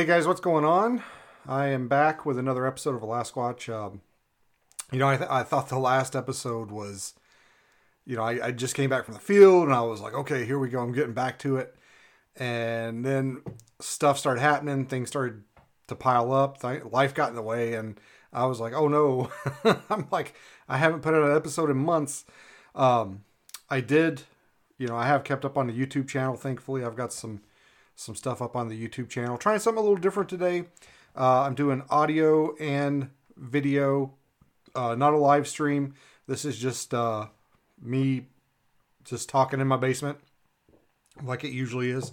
Hey guys, what's going on? I am back with another episode of Alasquatch. Um, you know, I, th- I thought the last episode was, you know, I, I just came back from the field and I was like, okay, here we go. I'm getting back to it. And then stuff started happening. Things started to pile up. Th- life got in the way. And I was like, oh no. I'm like, I haven't put out an episode in months. Um, I did, you know, I have kept up on the YouTube channel. Thankfully, I've got some some stuff up on the YouTube channel. Trying something a little different today. Uh, I'm doing audio and video, uh, not a live stream. This is just uh, me just talking in my basement like it usually is.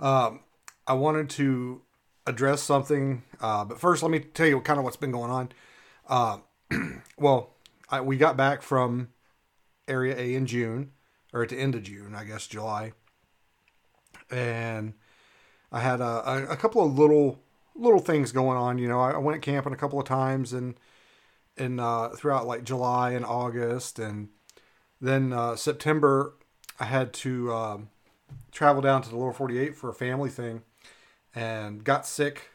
Um, I wanted to address something, uh, but first, let me tell you kind of what's been going on. Uh, well, I, we got back from Area A in June, or at the end of June, I guess, July. And I had a, a, couple of little little things going on. You know, I, I went camping a couple of times and and uh, throughout like July and August, and then uh, September I had to um, travel down to the lower 48 for a family thing, and got sick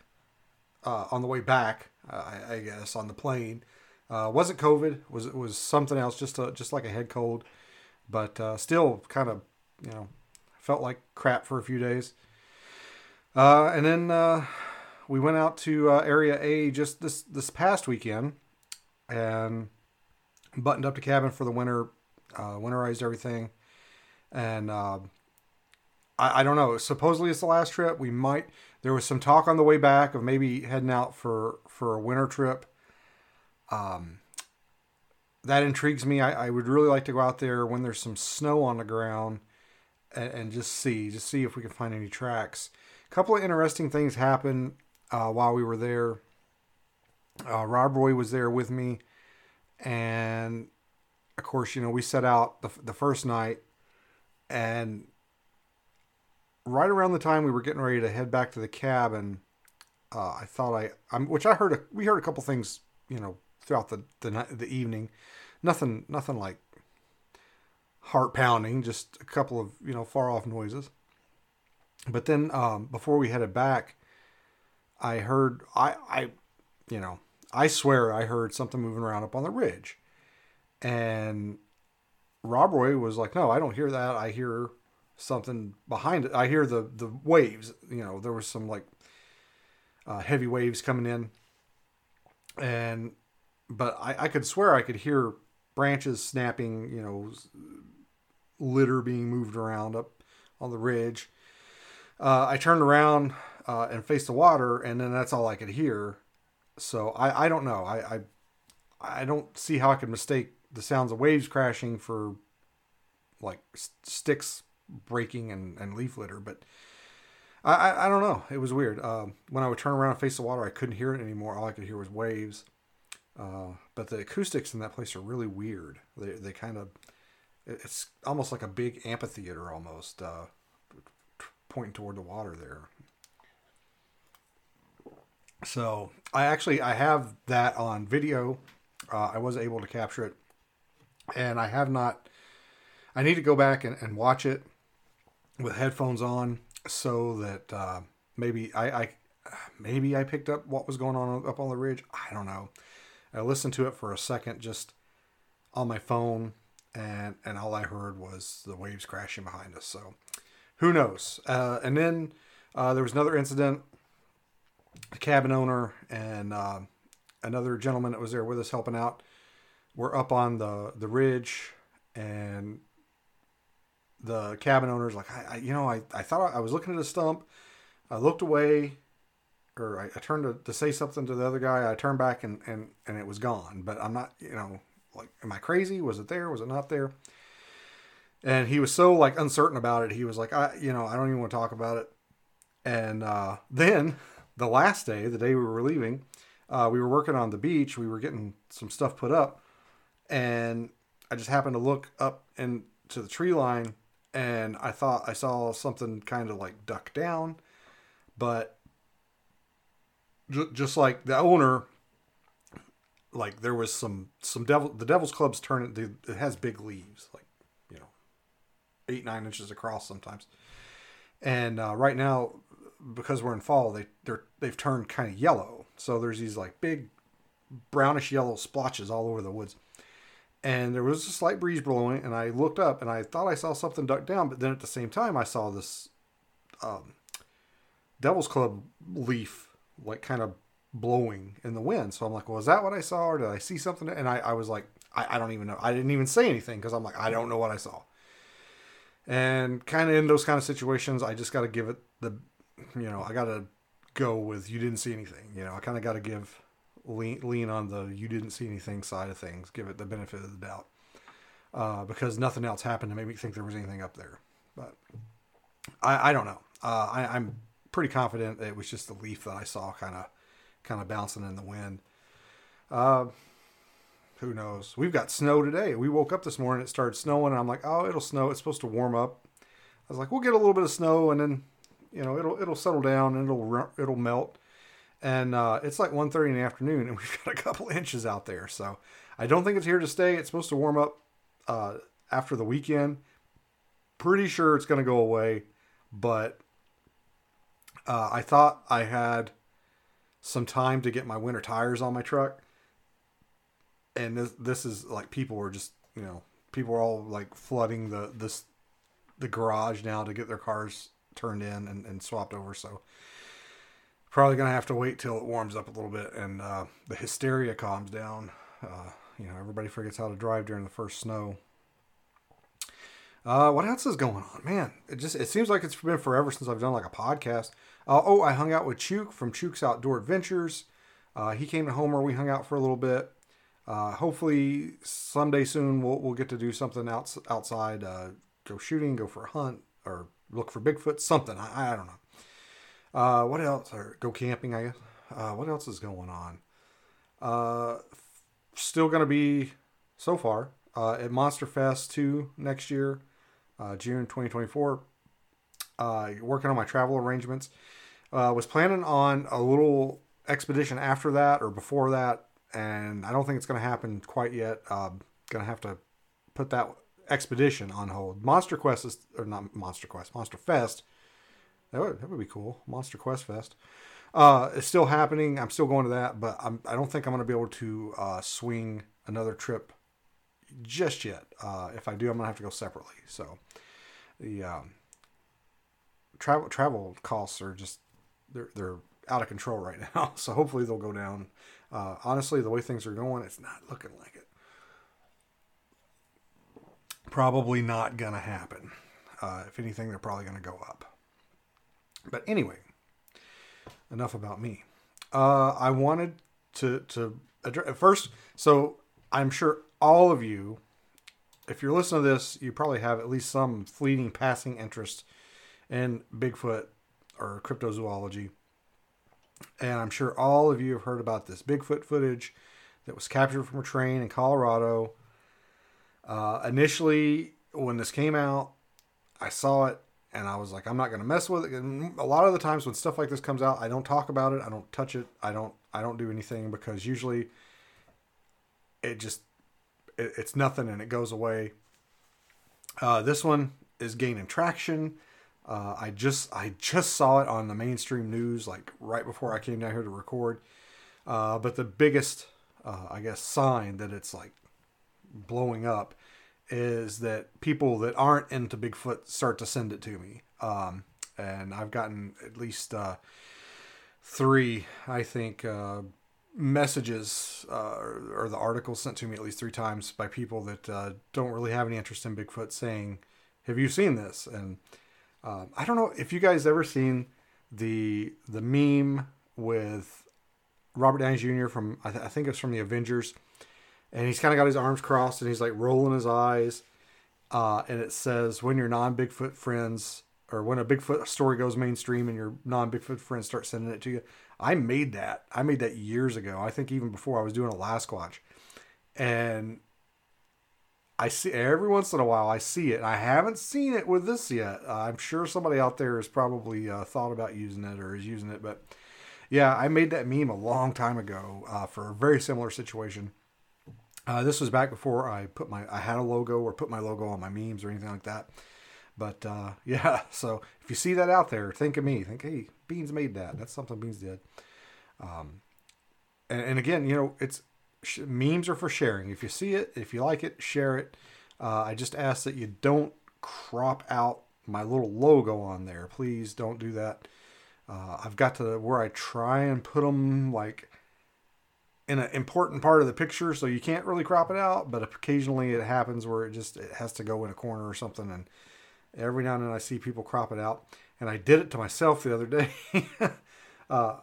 uh, on the way back. I, I guess on the plane. Uh, wasn't COVID. Was it was something else? Just a, just like a head cold, but uh, still kind of you know felt like crap for a few days. Uh, and then uh, we went out to uh, Area A just this this past weekend, and buttoned up the cabin for the winter, uh, winterized everything, and uh, I, I don't know. Supposedly it's the last trip. We might. There was some talk on the way back of maybe heading out for for a winter trip. Um, that intrigues me. I, I would really like to go out there when there's some snow on the ground and, and just see, just see if we can find any tracks couple of interesting things happened uh, while we were there. Uh, Rob Roy was there with me, and of course, you know, we set out the, the first night, and right around the time we were getting ready to head back to the cabin, uh, I thought I, I'm, which I heard, a, we heard a couple things, you know, throughout the the, the evening, nothing, nothing like heart pounding, just a couple of you know far off noises. But then um, before we headed back, I heard I I you know I swear I heard something moving around up on the ridge, and Rob Roy was like, "No, I don't hear that. I hear something behind it. I hear the the waves. You know, there was some like uh, heavy waves coming in, and but I, I could swear I could hear branches snapping. You know, litter being moved around up on the ridge." Uh, I turned around uh, and faced the water, and then that's all I could hear. So I, I don't know. I, I I don't see how I could mistake the sounds of waves crashing for like sticks breaking and, and leaf litter, but I, I, I don't know. It was weird. Uh, when I would turn around and face the water, I couldn't hear it anymore. All I could hear was waves. Uh, but the acoustics in that place are really weird. They, they kind of, it's almost like a big amphitheater almost. Uh, pointing toward the water there. So I actually I have that on video. Uh, I was able to capture it, and I have not. I need to go back and, and watch it with headphones on so that uh, maybe I, I maybe I picked up what was going on up on the ridge. I don't know. I listened to it for a second just on my phone, and and all I heard was the waves crashing behind us. So who knows? Uh, and then uh, there was another incident. The cabin owner and uh, another gentleman that was there with us helping out were up on the the ridge, and the cabin owner's like, I, I you know, I, I thought I, was looking at a stump. I looked away, or I, I turned to, to say something to the other guy. I turned back and, and, and it was gone. But I'm not, you know, like, am I crazy? Was it there? Was it not there? And he was so like uncertain about it. He was like, I, you know, I don't even want to talk about it. And uh, then the last day, the day we were leaving, uh, we were working on the beach. We were getting some stuff put up, and I just happened to look up into the tree line, and I thought I saw something kind of like duck down, but just like the owner like there was some some devil the devil's clubs turn it has big leaves eight nine inches across sometimes and uh, right now because we're in fall they they're they've turned kind of yellow so there's these like big brownish yellow splotches all over the woods and there was a slight breeze blowing and i looked up and i thought i saw something duck down but then at the same time i saw this um, devil's club leaf like kind of blowing in the wind. So I'm like, well, is that what I saw, or did I see something? And I, I was like, I, I don't even know. I didn't even say anything because I'm like, I don't know what I saw. And kind of in those kind of situations, I just got to give it the, you know, I got to go with you didn't see anything. You know, I kind of got to give lean lean on the you didn't see anything side of things. Give it the benefit of the doubt. Uh, because nothing else happened to make me think there was anything up there. But I, I don't know. Uh, I, I'm pretty confident it was just the leaf that I saw kind of kind of bouncing in the wind. Uh, who knows? We've got snow today. We woke up this morning, it started snowing, and I'm like, oh, it'll snow. It's supposed to warm up. I was like, we'll get a little bit of snow, and then you know it'll it'll settle down and it'll it'll melt. And uh, it's like 1.30 in the afternoon, and we've got a couple inches out there. So I don't think it's here to stay. It's supposed to warm up uh, after the weekend. Pretty sure it's going to go away, but uh, I thought I had some time to get my winter tires on my truck. And this, this is like people were just, you know, people were all like flooding the this the garage now to get their cars turned in and, and swapped over. So probably gonna have to wait till it warms up a little bit and uh, the hysteria calms down. Uh, you know, everybody forgets how to drive during the first snow. Uh, what else is going on, man? It just it seems like it's been forever since I've done like a podcast. Uh, oh, I hung out with Chook from Chook's Outdoor Adventures. Uh, he came to Homer. We hung out for a little bit. Uh, hopefully someday soon we'll we'll get to do something outs, outside. Uh, go shooting, go for a hunt, or look for Bigfoot. Something I, I don't know. Uh, what else? Or go camping, I guess. Uh, what else is going on? still gonna be so far at Monster Fest 2 next year uh, June 2024. Uh, working on my travel arrangements. Uh, was planning on a little expedition after that or before that, and I don't think it's going to happen quite yet. Uh, going to have to put that expedition on hold. Monster Quest is, or not Monster Quest, Monster Fest. That would, that would be cool. Monster Quest Fest. Uh, it's still happening. I'm still going to that, but I'm, I don't think I'm going to be able to uh, swing another trip just yet. Uh, if I do, I'm gonna have to go separately. So the um, travel travel costs are just they're they're out of control right now. So hopefully they'll go down. Uh, honestly, the way things are going, it's not looking like it. Probably not gonna happen. Uh, if anything, they're probably gonna go up. But anyway, enough about me. Uh, I wanted to to address first. So I'm sure all of you, if you're listening to this, you probably have at least some fleeting passing interest in Bigfoot or cryptozoology. And I'm sure all of you have heard about this Bigfoot footage that was captured from a train in Colorado. Uh, initially, when this came out, I saw it and I was like, I'm not going to mess with it. And a lot of the times when stuff like this comes out, I don't talk about it. I don't touch it. I don't. I don't do anything because usually it just it, it's nothing and it goes away. Uh, this one is gaining traction. Uh, I just I just saw it on the mainstream news like right before I came down here to record. Uh, but the biggest, uh, I guess, sign that it's like blowing up is that people that aren't into Bigfoot start to send it to me. Um, and I've gotten at least uh, three, I think, uh, messages uh, or, the articles sent to me at least three times by people that uh, don't really have any interest in Bigfoot saying, "Have you seen this?" And um, I don't know if you guys ever seen the the meme with Robert Downey Jr. from I, th- I think it's from the Avengers, and he's kind of got his arms crossed and he's like rolling his eyes, uh, and it says, "When your non Bigfoot friends or when a Bigfoot story goes mainstream and your non Bigfoot friends start sending it to you. I made that. I made that years ago. I think even before I was doing Alasquatch. And I see every once in a while I see it. I haven't seen it with this yet. Uh, I'm sure somebody out there has probably uh, thought about using it or is using it, but yeah, I made that meme a long time ago uh, for a very similar situation. Uh, this was back before I put my I had a logo or put my logo on my memes or anything like that. But uh, yeah, so if you see that out there, think of me. Think, hey, Beans made that. That's something Beans did. Um, and, and again, you know, it's memes are for sharing. If you see it, if you like it, share it. Uh, I just ask that you don't crop out my little logo on there. Please don't do that. Uh, I've got to where I try and put them like in an important part of the picture, so you can't really crop it out. But occasionally it happens where it just it has to go in a corner or something, and every now and then I see people crop it out. And I did it to myself the other day. uh,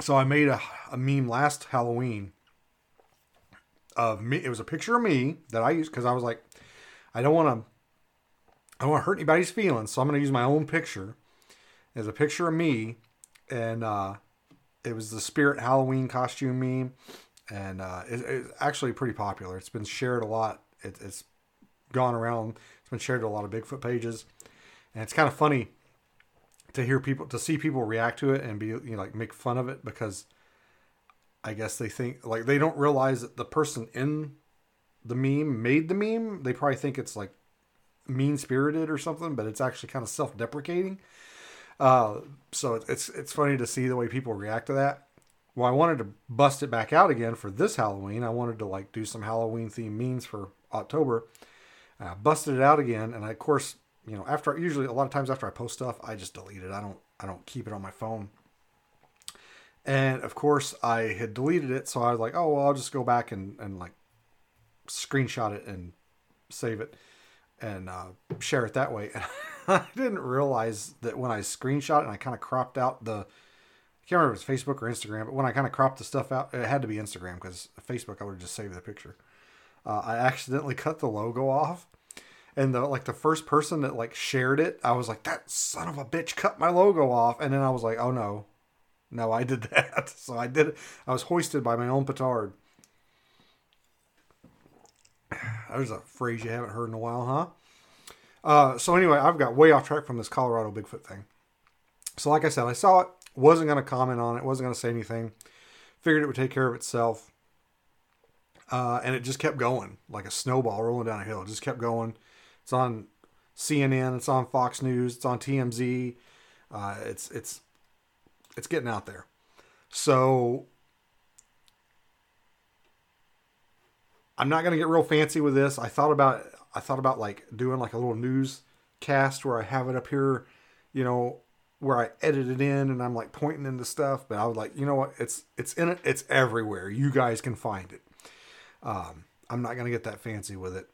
so I made a, a meme last Halloween of me. It was a picture of me that I used because I was like, I don't want to, I don't want to hurt anybody's feelings, so I'm going to use my own picture as a picture of me, and uh, it was the Spirit Halloween costume meme, and uh, it, it's actually pretty popular. It's been shared a lot. It, it's gone around. It's been shared to a lot of Bigfoot pages, and it's kind of funny to hear people to see people react to it and be you know like make fun of it because I guess they think like they don't realize that the person in the meme made the meme. They probably think it's like mean spirited or something, but it's actually kind of self deprecating. Uh, so it's it's funny to see the way people react to that. Well, I wanted to bust it back out again for this Halloween. I wanted to like do some Halloween themed memes for October. I busted it out again, and I, of course you know, after usually a lot of times after I post stuff, I just delete it. I don't I don't keep it on my phone. And of course, I had deleted it, so I was like, oh well, I'll just go back and and like screenshot it and save it and uh, share it that way. And I didn't realize that when I screenshot and I kind of cropped out the I can't remember if it's Facebook or Instagram, but when I kind of cropped the stuff out, it had to be Instagram because Facebook I would have just saved the picture. Uh, I accidentally cut the logo off and the like the first person that like shared it, I was like, that son of a bitch cut my logo off, and then I was like, oh no, no, I did that. So I did it. I was hoisted by my own petard. There's a phrase you haven't heard in a while, huh? Uh, so anyway, I've got way off track from this Colorado Bigfoot thing. So like I said, I saw it, wasn't going to comment on it, wasn't going to say anything. Figured it would take care of itself. Uh, and it just kept going like a snowball rolling down a hill. It just kept going. It's on CNN. It's on Fox News. It's on TMZ. Uh, it's it's it's getting out there. So I'm not gonna get real fancy with this. I thought about I thought about like doing like a little news cast where I have it up here, you know, where I edit it in and I'm like pointing into stuff. But I was like, you know what? It's it's in it. It's everywhere. You guys can find it. Um, I'm not gonna get that fancy with it.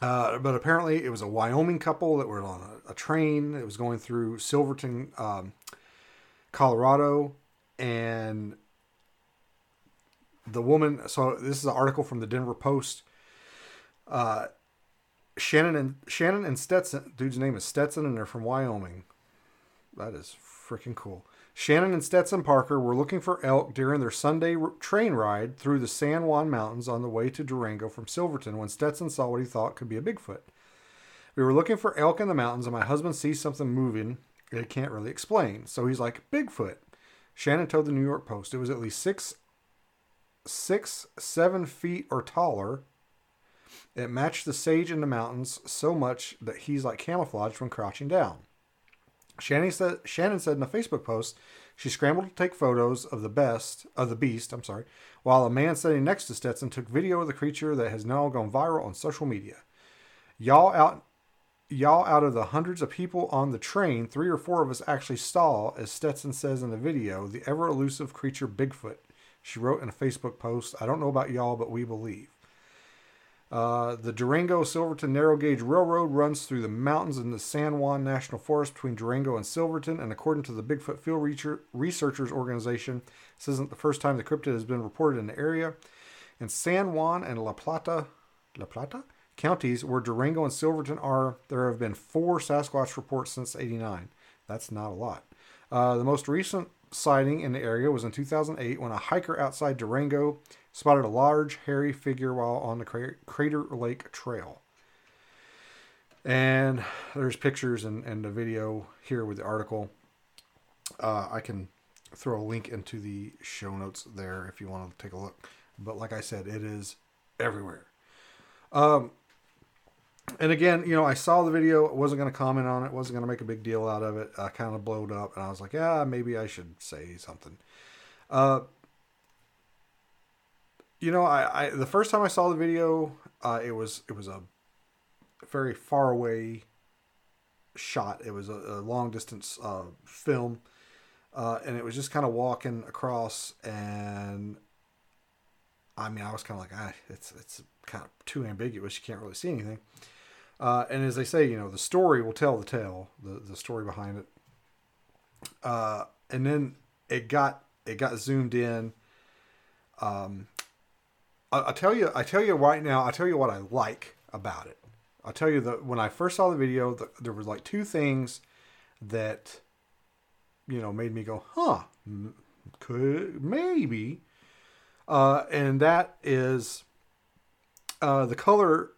Uh, but apparently, it was a Wyoming couple that were on a, a train. It was going through Silverton, um, Colorado, and the woman. So this is an article from the Denver Post. Uh, Shannon and Shannon and Stetson. Dude's name is Stetson, and they're from Wyoming. That is freaking cool. Shannon and Stetson Parker were looking for elk during their Sunday train ride through the San Juan Mountains on the way to Durango from Silverton when Stetson saw what he thought could be a Bigfoot. We were looking for elk in the mountains, and my husband sees something moving he can't really explain. So he's like, Bigfoot. Shannon told the New York Post it was at least six, six, seven feet or taller. It matched the sage in the mountains so much that he's like camouflaged when crouching down. Shannon said, Shannon said in a Facebook post she scrambled to take photos of the best of the beast. I'm sorry, while a man sitting next to Stetson took video of the creature that has now gone viral on social media. Y'all out, y'all out of the hundreds of people on the train, three or four of us actually saw, as Stetson says in the video, the ever elusive creature Bigfoot. She wrote in a Facebook post, "I don't know about y'all, but we believe." Uh, the Durango Silverton Narrow Gauge Railroad runs through the mountains in the San Juan National Forest between Durango and Silverton, and according to the Bigfoot Field Researchers Organization, this isn't the first time the cryptid has been reported in the area. In San Juan and La Plata, La Plata counties where Durango and Silverton are, there have been four Sasquatch reports since 89. That's not a lot. Uh, the most recent sighting in the area was in 2008 when a hiker outside Durango spotted a large, hairy figure while on the Crater Lake Trail. And there's pictures and, and the video here with the article. Uh, I can throw a link into the show notes there if you want to take a look. But like I said, it is everywhere. Um, and again, you know, I saw the video. wasn't going to comment on it. wasn't going to make a big deal out of it. I kind of blowed up, and I was like, yeah, maybe I should say something. Uh, you know, I, I the first time I saw the video, uh, it was it was a very far away shot. It was a, a long distance uh, film, uh, and it was just kind of walking across. And I mean, I was kind of like, ah, it's it's kind of too ambiguous. You can't really see anything. Uh, and as they say, you know, the story will tell the tale, the the story behind it. Uh, and then it got it got zoomed in. Um, I, I tell you, I tell you right now, I tell you what I like about it. I'll tell you that when I first saw the video, the, there was like two things that, you know, made me go, huh, could maybe. Uh, and that is uh, the color,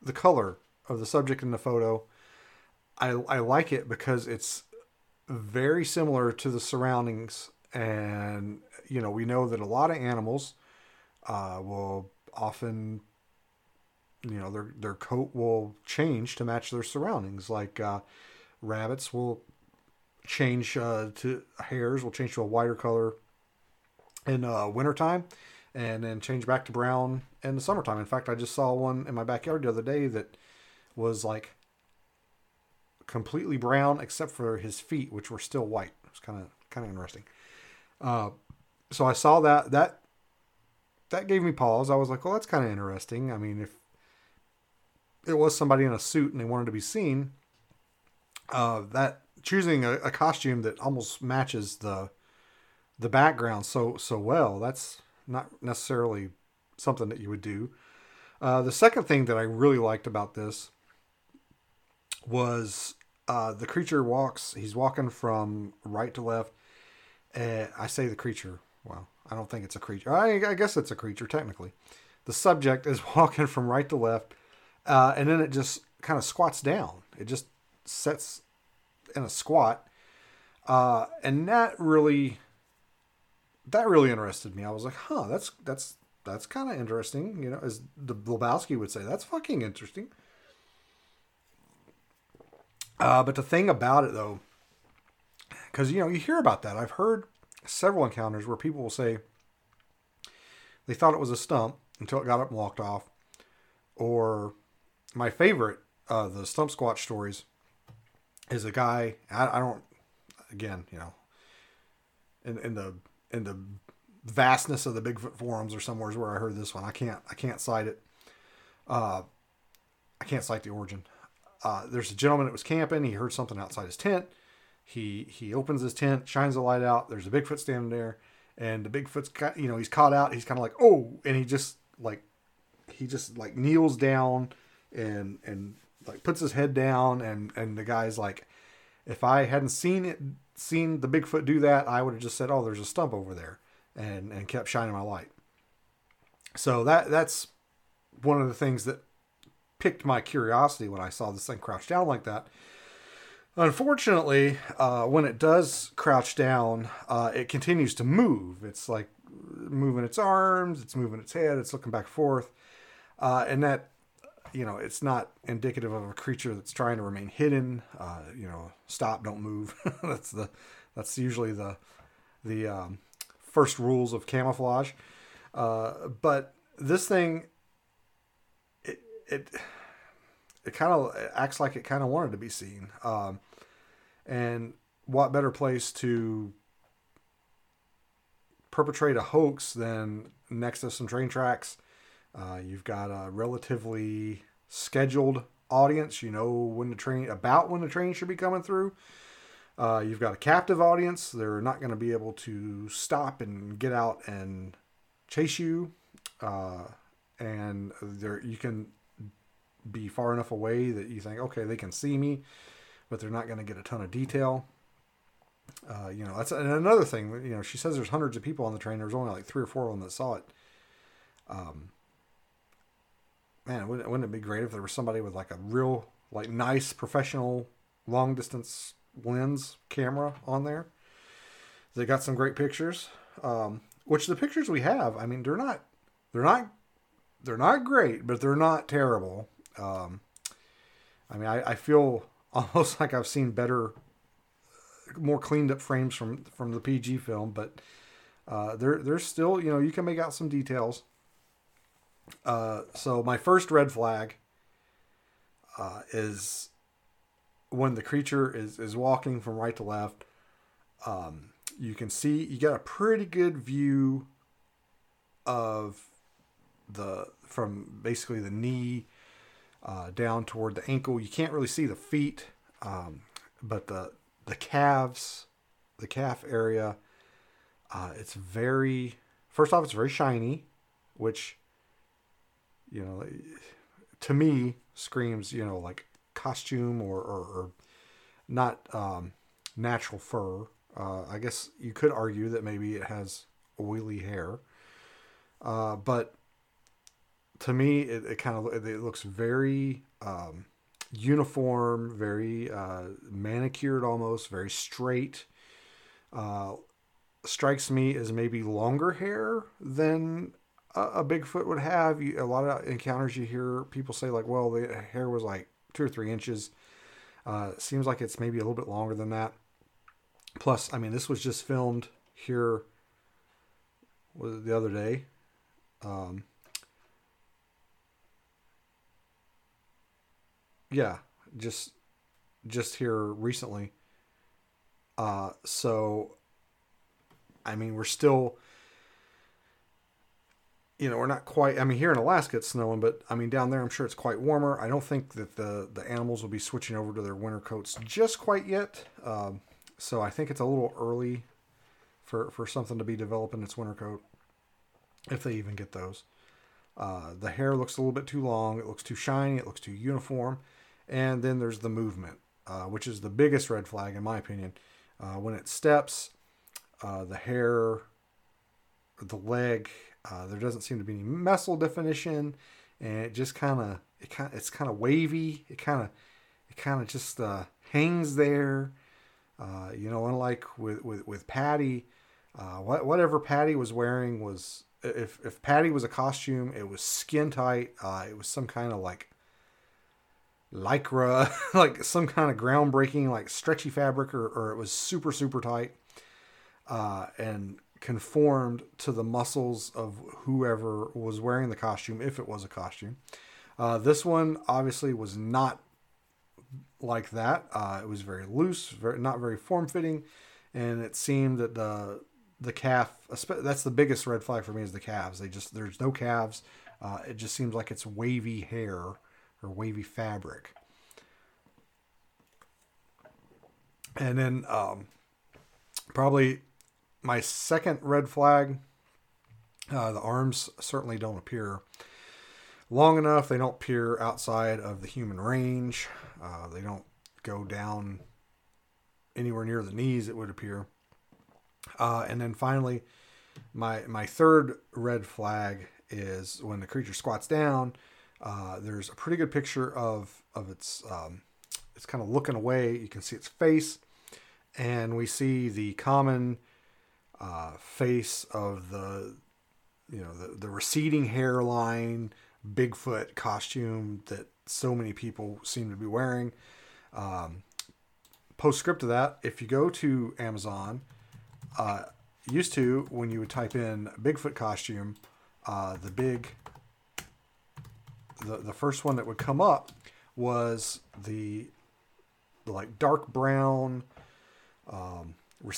the color of the subject in the photo. I, I like it because it's very similar to the surroundings. And, you know, we know that a lot of animals uh, will often you know their their coat will change to match their surroundings. Like uh, rabbits will change uh, to hares will change to a whiter color in uh, wintertime and then change back to brown in the summertime. In fact, I just saw one in my backyard the other day that was like completely brown except for his feet, which were still white. It was kind of kind of interesting. Uh, so I saw that that that gave me pause. I was like, well, that's kind of interesting. I mean, if it was somebody in a suit and they wanted to be seen, uh, that choosing a, a, costume that almost matches the the background so so well, that's not necessarily something that you would do. Uh, the second thing that I really liked about this was uh, the creature walks. He's walking from right to left. Uh, I say the creature. Well, I don't think it's a creature. I, I guess it's a creature technically. The subject is walking from right to left uh, and then it just kind of squats down. It just sets in a squat, uh, and that really that really interested me. I was like, huh, that's that's that's kind of interesting. You know, as the Lebowski would say, that's fucking interesting. Uh, but the thing about it though, because you know you hear about that. I've heard several encounters where people will say they thought it was a stump until it got up and walked off, or my favorite, uh, the Stump Squatch stories, is a guy. I, I don't. Again, you know, in in the in the vastness of the Bigfoot forums or somewhere is where I heard this one. I can't I can't cite it. Uh, I can't cite the origin. Uh, there's a gentleman that was camping. He heard something outside his tent. He he opens his tent, shines the light out. There's a Bigfoot standing there, and the Bigfoot's you know he's caught out. He's kind of like oh, and he just like he just like kneels down and and like puts his head down and and the guy's like if I hadn't seen it seen the Bigfoot do that, I would have just said, "Oh, there's a stump over there," and and kept shining my light. So that that's one of the things that piqued my curiosity when I saw this thing crouch down like that. Unfortunately, uh, when it does crouch down, uh, it continues to move. It's like moving its arms, it's moving its head, it's looking back and forth, uh, and that you know, it's not indicative of a creature that's trying to remain hidden. Uh, you know, stop, don't move. that's the that's usually the the um, first rules of camouflage. Uh, but this thing, it it it kind of acts like it kind of wanted to be seen. Um, and what better place to perpetrate a hoax than next to some train tracks uh, you've got a relatively scheduled audience. You know when the train about when the train should be coming through. Uh, you've got a captive audience. They're not going to be able to stop and get out and chase you. Uh, and there you can be far enough away that you think, okay, they can see me, but they're not going to get a ton of detail. Uh, you know, that's another thing. You know, she says there's hundreds of people on the train. There's only like three or four of them that saw it. Um, man, wouldn't, wouldn't it be great if there was somebody with like a real, like nice professional long distance lens camera on there? They got some great pictures. Um, which the pictures we have, I mean, they're not, they're not, they're not great, but they're not terrible. Um, I mean, I, I feel almost like I've seen better, more cleaned up frames from from the PG film, but uh, there there's still you know you can make out some details. Uh, so my first red flag uh, is when the creature is is walking from right to left. Um, you can see you got a pretty good view of the from basically the knee uh, down toward the ankle. You can't really see the feet, um, but the the calves, the calf area, uh, it's very. First off, it's very shiny, which you know, to me screams you know like costume or or, or not um, natural fur. Uh, I guess you could argue that maybe it has oily hair, uh, but to me, it, it kind of it looks very um, uniform, very uh, manicured, almost very straight. Uh, strikes me as maybe longer hair than a, a Bigfoot would have. You, a lot of encounters you hear people say like, "Well, the hair was like two or three inches." Uh, seems like it's maybe a little bit longer than that. Plus, I mean, this was just filmed here the other day. Um, yeah, just just here recently. Uh, so, I mean, we're still, you know, we're not quite. I mean, here in Alaska it's snowing, but I mean, down there I'm sure it's quite warmer. I don't think that the the animals will be switching over to their winter coats just quite yet. Um, so I think it's a little early for for something to be developing its winter coat, if they even get those. Uh, the hair looks a little bit too long. It looks too shiny. It looks too uniform. And then there's the movement, uh, which is the biggest red flag in my opinion. Uh, when it steps, uh, the hair, the leg, uh, there doesn't seem to be any muscle definition, and it just kind of it kind it's kind of wavy. It kind of it kind of just uh, hangs there. Uh, you know, unlike with with with Patty, what, whatever Patty was wearing was if if Patty was a costume, it was skin tight. it was some kind of like lycra, like some kind of groundbreaking, like stretchy fabric, or, or it was super, super tight uh, and conformed to the muscles of whoever was wearing the costume, if it was a costume. Uh, this one obviously was not like that. Uh, it was very loose, very not very form fitting, and it seemed that the the calf that's the biggest red flag for me is the calves. They just there's no calves. Uh, it just seems like it's wavy hair or wavy fabric. And then um, probably my second red flag, uh, the arms certainly don't appear long enough. They don't appear outside of the human range. Uh, they don't go down anywhere near the knees, it would appear. Uh, and then finally, my my third red flag is when the creature squats down uh, there's a pretty good picture of of its um, it's kind of looking away. You can see its face, and we see the common uh, face of the you know the, the receding hairline Bigfoot costume that so many people seem to be wearing. Um, postscript to that, if you go to Amazon, uh, used to when you would type in Bigfoot costume, uh, the big the, the first one that would come up was the, like dark brown, um,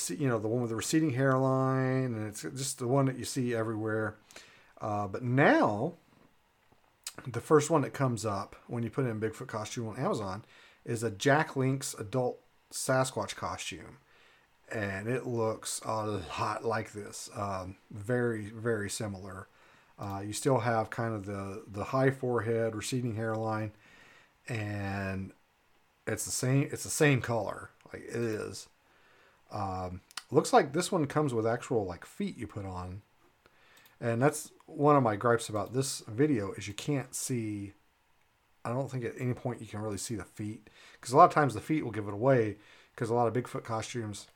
you know, the one with the receding hairline, and it's just the one that you see everywhere. Uh, but now, the first one that comes up when you put in Bigfoot costume on Amazon is a Jack Link's adult Sasquatch costume. And it looks a lot like this. Um, very, very similar. Uh, you still have kind of the, the high forehead, receding hairline, and it's the same. It's the same color. Like it is. Um, looks like this one comes with actual like feet you put on, and that's one of my gripes about this video is you can't see. I don't think at any point you can really see the feet because a lot of times the feet will give it away because a lot of Bigfoot costumes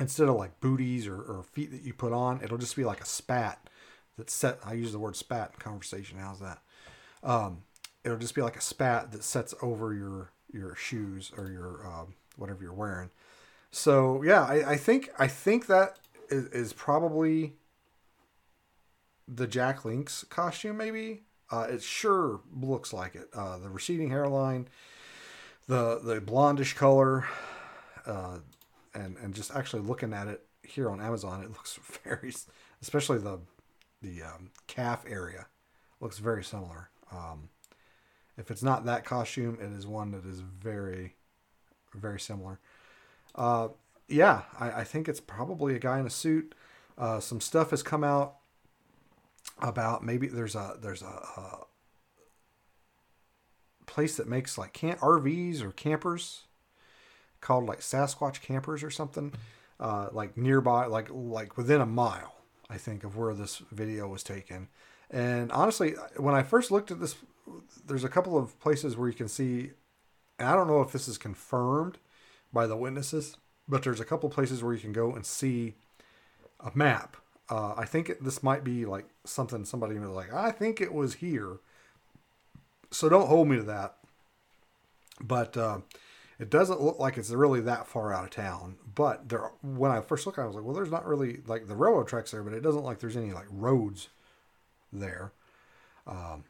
instead of like booties or, or feet that you put on, it'll just be like a spat that's set. I use the word spat in conversation. How's that? Um, it'll just be like a spat that sets over your your shoes or your um, whatever you're wearing. So yeah, I, I think I think that is, is probably the Jack Link's costume. Maybe uh, it sure looks like it. Uh, the receding hairline, the the blondish color, uh, and and just actually looking at it here on Amazon, it looks very, especially the the um, calf area, looks very similar. Um, if it's not that costume, it is one that is very, very similar. Uh, yeah, I, I think it's probably a guy in a suit. Uh, some stuff has come out about maybe there's a there's a, a place that makes like RVs or campers called like Sasquatch campers or something, uh, like nearby, like like within a mile, I think, of where this video was taken. And honestly, when I first looked at this, there's a couple of places where you can see, and I don't know if this is confirmed by the witnesses, but there's a couple places where you can go and see a map. Uh, I think this might be like something somebody was like, I think it was here. So don't hold me to that. But uh, it doesn't look like it's really that far out of town. But there, when I first looked I was like, well, there's not really like the railroad tracks there, but it doesn't like there's any like roads there. Um,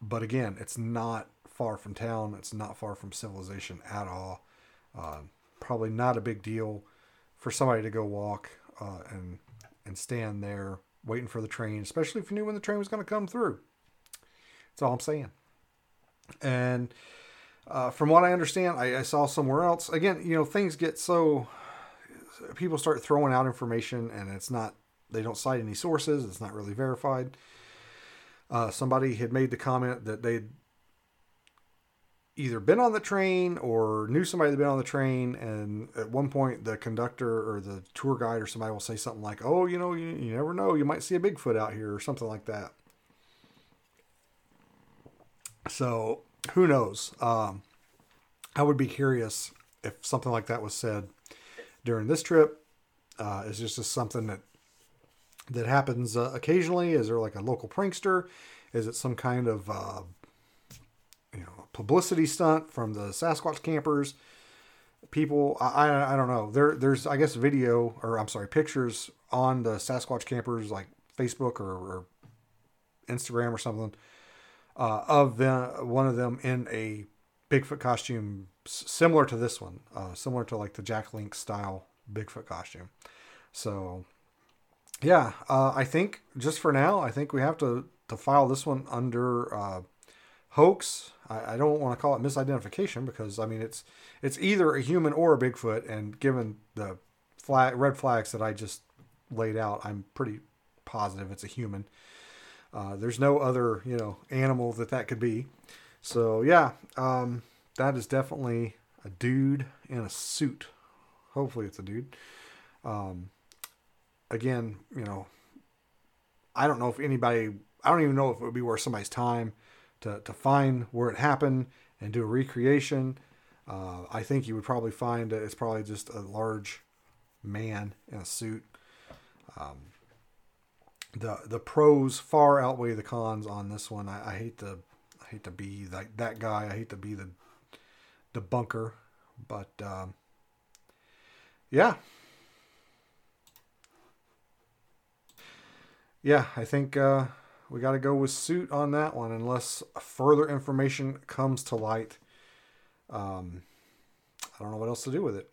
but again, it's not far from town. It's not far from civilization at all. Uh, probably not a big deal for somebody to go walk uh, and and stand there waiting for the train, especially if you knew when the train was going to come through. That's all I'm saying. And uh, from what I understand, I, I, saw somewhere else. Again, you know, things get so people start throwing out information, and it's not. They don't cite any sources. It's not really verified. Uh, somebody had made the comment that they'd either been on the train or knew somebody that had been on the train, and at one point the conductor or the tour guide or somebody will say something like, "Oh, you know, you, you never know. You might see a Bigfoot out here," or something like that. So who knows? Um, I would be curious if something like that was said during this trip. Uh, is this just something that that happens uh, occasionally? Is there like a local prankster? Is it some kind of uh, you know publicity stunt from the Sasquatch campers? People, I, I, I don't know. There there's I guess video or I'm sorry pictures on the Sasquatch campers like Facebook or, or Instagram or something uh, of them, one of them in a Bigfoot costume similar to this one, uh, similar to like the Jack Link style Bigfoot costume. So, yeah, uh, I think just for now, I think we have to to file this one under uh, hoax. I, I don't want to call it misidentification because I mean it's it's either a human or a Bigfoot, and given the flag red flags that I just laid out, I'm pretty positive it's a human. Uh, there's no other, you know, animal that that could be. So yeah, um, that is definitely a dude in a suit. Hopefully, it's a dude. Um, again, you know, I don't know if anybody. I don't even know if it would be worth somebody's time to to find where it happened and do a recreation. Uh, I think you would probably find it's probably just a large man in a suit. Um, the the pros far outweigh the cons on this one. I, I hate to I hate to be like that guy. I hate to be the the bunker, but um, yeah, yeah. I think uh, we got to go with suit on that one, unless further information comes to light. Um, I don't know what else to do with it.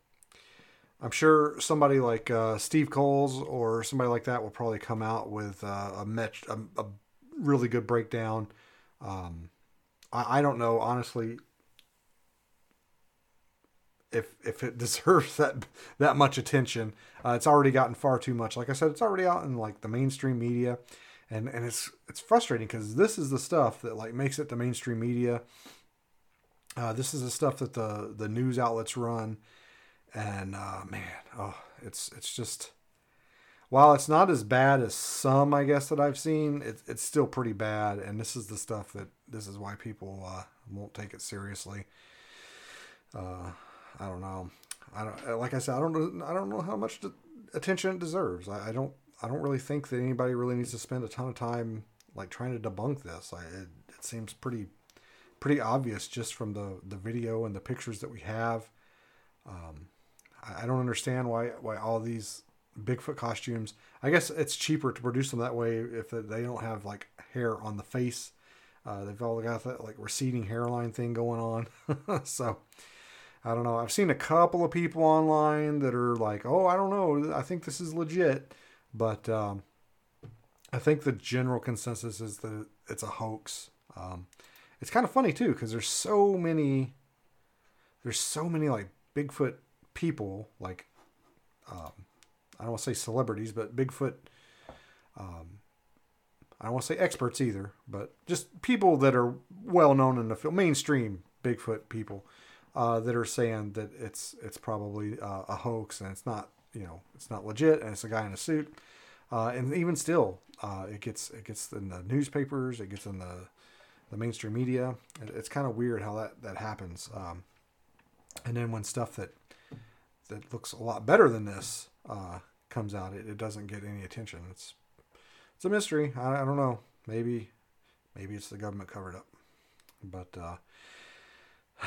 I'm sure somebody like uh, Steve Kulls or somebody like that will probably come out with uh, a, met- a, a really good breakdown. Um, I, I don't know honestly if if it deserves that that much attention. Uh, it's already gotten far too much. Like I said, it's already out in like the mainstream media, and and it's it's frustrating because this is the stuff that like makes it to mainstream media. Uh, this is the stuff that the the news outlets run, and uh, man, oh, it's it's just while it's not as bad as some I guess that I've seen, it, it's still pretty bad. And this is the stuff that this is why people uh, won't take it seriously. Uh, I don't know. I don't like I said. I don't know. I don't know how much attention it deserves. I, I don't I don't really think that anybody really needs to spend a ton of time like trying to debunk this. I, it, it seems pretty pretty obvious just from the the video and the pictures that we have. Um, I, don't understand why why all these Bigfoot costumes. I guess it's cheaper to produce them that way if they don't have like hair on the face. Uh, they've all got that like receding hairline thing going on. so I don't know. I've seen a couple of people online that are like, "Oh, I don't know. I think this is legit." But um, I think the general consensus is that it's a hoax. Um, it's kind of funny too because there's so many, there's so many like Bigfoot people, like um, I don't want to say celebrities, but Bigfoot. Um, I don't want to say experts either, but just people that are well known in the field, mainstream Bigfoot people uh, that are saying that it's it's probably uh, a hoax and it's not you know it's not legit and it's a guy in a suit uh, and even still uh, it gets it gets in the newspapers it gets in the the mainstream media it, it's kind of weird how that that happens um, and then when stuff that that looks a lot better than this uh, comes out it, it doesn't get any attention it's it's a mystery I, I don't know maybe maybe it's the government covered up but uh,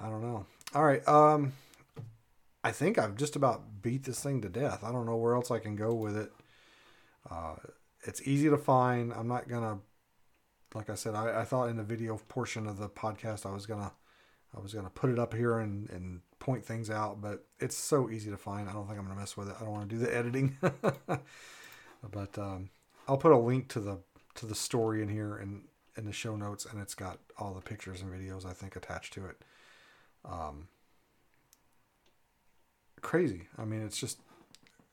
I don't know all right um I think I've just about beat this thing to death. I don't know where else I can go with it. Uh, it's easy to find. I'm not gonna, like I said, I, I, thought in the video portion of the podcast I was gonna, I was gonna put it up here and, and point things out, but it's so easy to find. I don't think I'm gonna mess with it. I don't want to do the editing, but um, I'll put a link to the to the story in here and in the show notes, and it's got all the pictures and videos I think attached to it. Um, crazy. I mean, it's just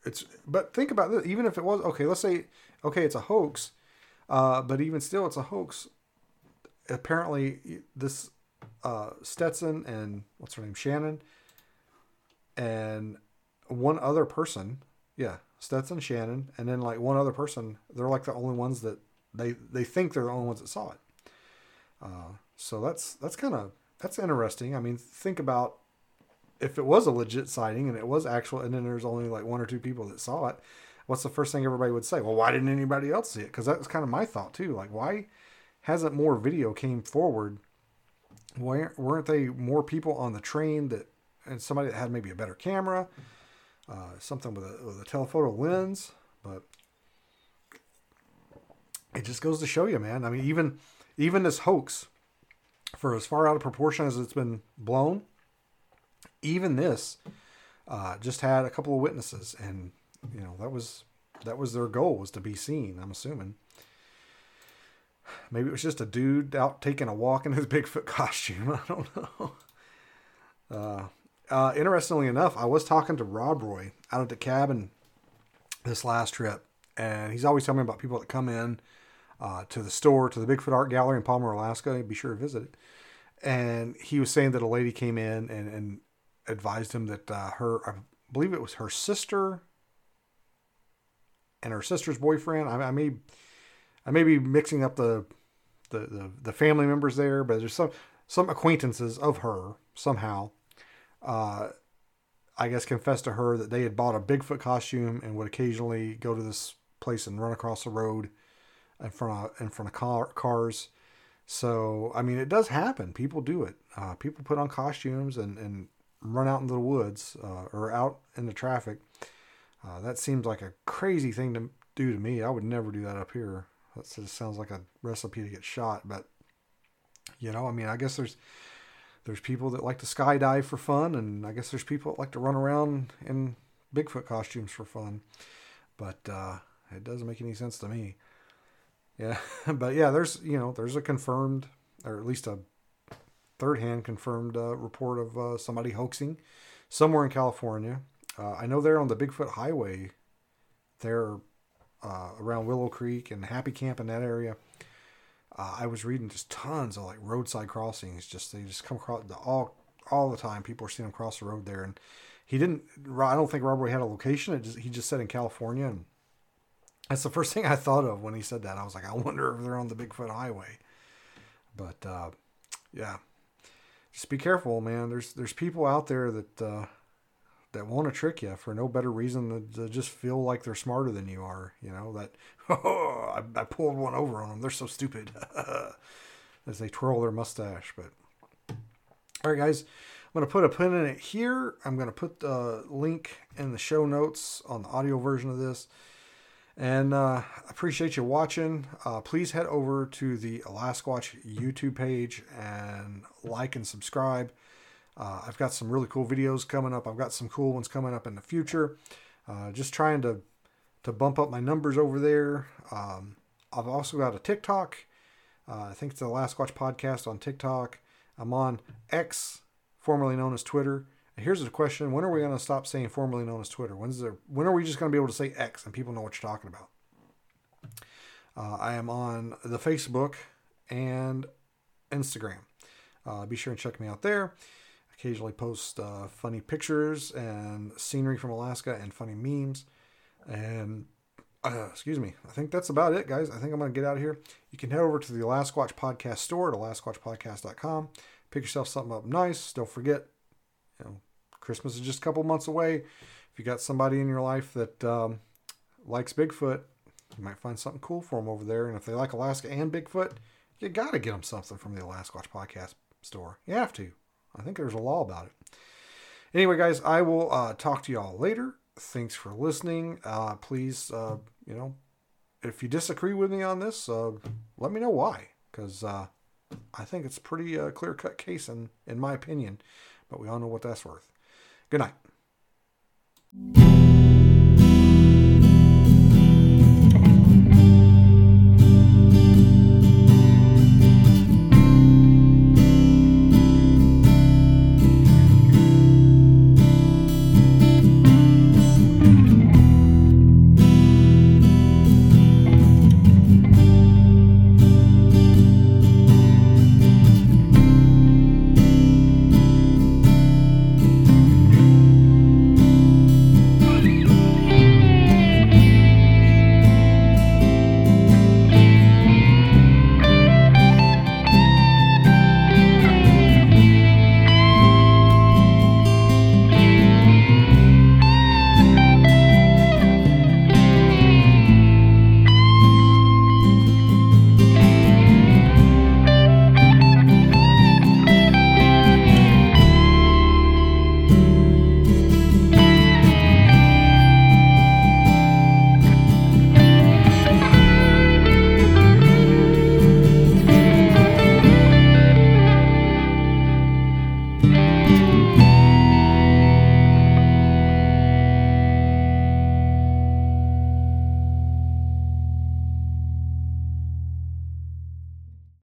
it's. But think about this. Even if it was okay, let's say okay, it's a hoax, uh, but even still, it's a hoax. Apparently, this uh, Stetson and what's her name, Shannon, and one other person, yeah, Stetson, Shannon, and then like one other person. They're like the only ones that they they think they're the only ones that saw it. Uh, so that's that's kind of that's interesting. I mean, think about if it was a legit sighting and it was actual, and then there's only like one or two people that saw it, what's the first thing everybody would say? Well, why didn't anybody else see it? Because that was kind of my thought too. Like, why hasn't more video came forward? Weren't they more people on the train that and somebody that had maybe a better camera, uh, something with a, with a telephoto lens? But it just goes to show you, man. I mean, even even this hoax, for as far out of proportion as it's been blown, even this uh, just had a couple of witnesses, and you know that was that was their goal was to be seen. I'm assuming. Maybe it was just a dude out taking a walk in his Bigfoot costume. I don't know. Uh, uh, interestingly enough, I was talking to Rob Roy out at the cabin this last trip, and he's always telling me about people that come in uh, to the store, to the Bigfoot Art Gallery in Palmer, Alaska. Be sure to visit it. And he was saying that a lady came in and, and advised him that uh, her, I believe it was her sister and her sister's boyfriend. I, I may, I may be mixing up the, the, the, the, family members there, but there's some, some acquaintances of her somehow. Uh, I guess confessed to her that they had bought a Bigfoot costume and would occasionally go to this place and run across the road in front of in front of car, cars. So I mean, it does happen. People do it. Uh, people put on costumes and and run out into the woods uh, or out in the traffic. Uh, that seems like a crazy thing to do to me. I would never do that up here. That just sounds like a recipe to get shot. But you know, I mean, I guess there's there's people that like to skydive for fun, and I guess there's people that like to run around in Bigfoot costumes for fun. But uh, it doesn't make any sense to me. Yeah, but yeah, there's you know there's a confirmed or at least a third hand confirmed uh, report of uh, somebody hoaxing somewhere in California. Uh, I know they're on the Bigfoot Highway. They're uh, around Willow Creek and Happy Camp in that area. Uh, I was reading just tons of like roadside crossings. Just they just come across the, all all the time. People are seeing them cross the road there, and he didn't. I don't think Robert had a location. Just, he just said in California, and that's the first thing I thought of when he said that. I was like, I wonder if they're on the Bigfoot Highway. But uh, yeah, just be careful, man. There's there's people out there that uh, that want to trick you for no better reason than to just feel like they're smarter than you are. You know that oh, I, I pulled one over on them. They're so stupid as they twirl their mustache. But all right, guys, I'm gonna put a pin in it here. I'm gonna put the link in the show notes on the audio version of this. And uh, appreciate you watching. Uh, please head over to the Alasquatch YouTube page and like and subscribe. Uh, I've got some really cool videos coming up. I've got some cool ones coming up in the future. Uh, just trying to to bump up my numbers over there. Um, I've also got a TikTok. Uh, I think it's the Alasquatch podcast on TikTok. I'm on X, formerly known as Twitter. And here's the question: When are we going to stop saying formerly known as Twitter? When's there? When are we just going to be able to say X and people know what you're talking about? Uh, I am on the Facebook and Instagram. Uh, be sure and check me out there. Occasionally post uh, funny pictures and scenery from Alaska and funny memes. And uh, excuse me, I think that's about it, guys. I think I'm going to get out of here. You can head over to the Alasquatch Podcast store at alasquatchpodcast.com. Pick yourself something up nice. Don't forget, you know, Christmas is just a couple months away. If you got somebody in your life that um, likes Bigfoot, you might find something cool for them over there. And if they like Alaska and Bigfoot, you got to get them something from the Alasquatch Podcast store. You have to. I think there's a law about it. Anyway, guys, I will uh, talk to y'all later. Thanks for listening. Uh, please, uh, you know, if you disagree with me on this, uh, let me know why. Because uh, I think it's pretty uh, clear cut case, in, in my opinion. But we all know what that's worth. Good night.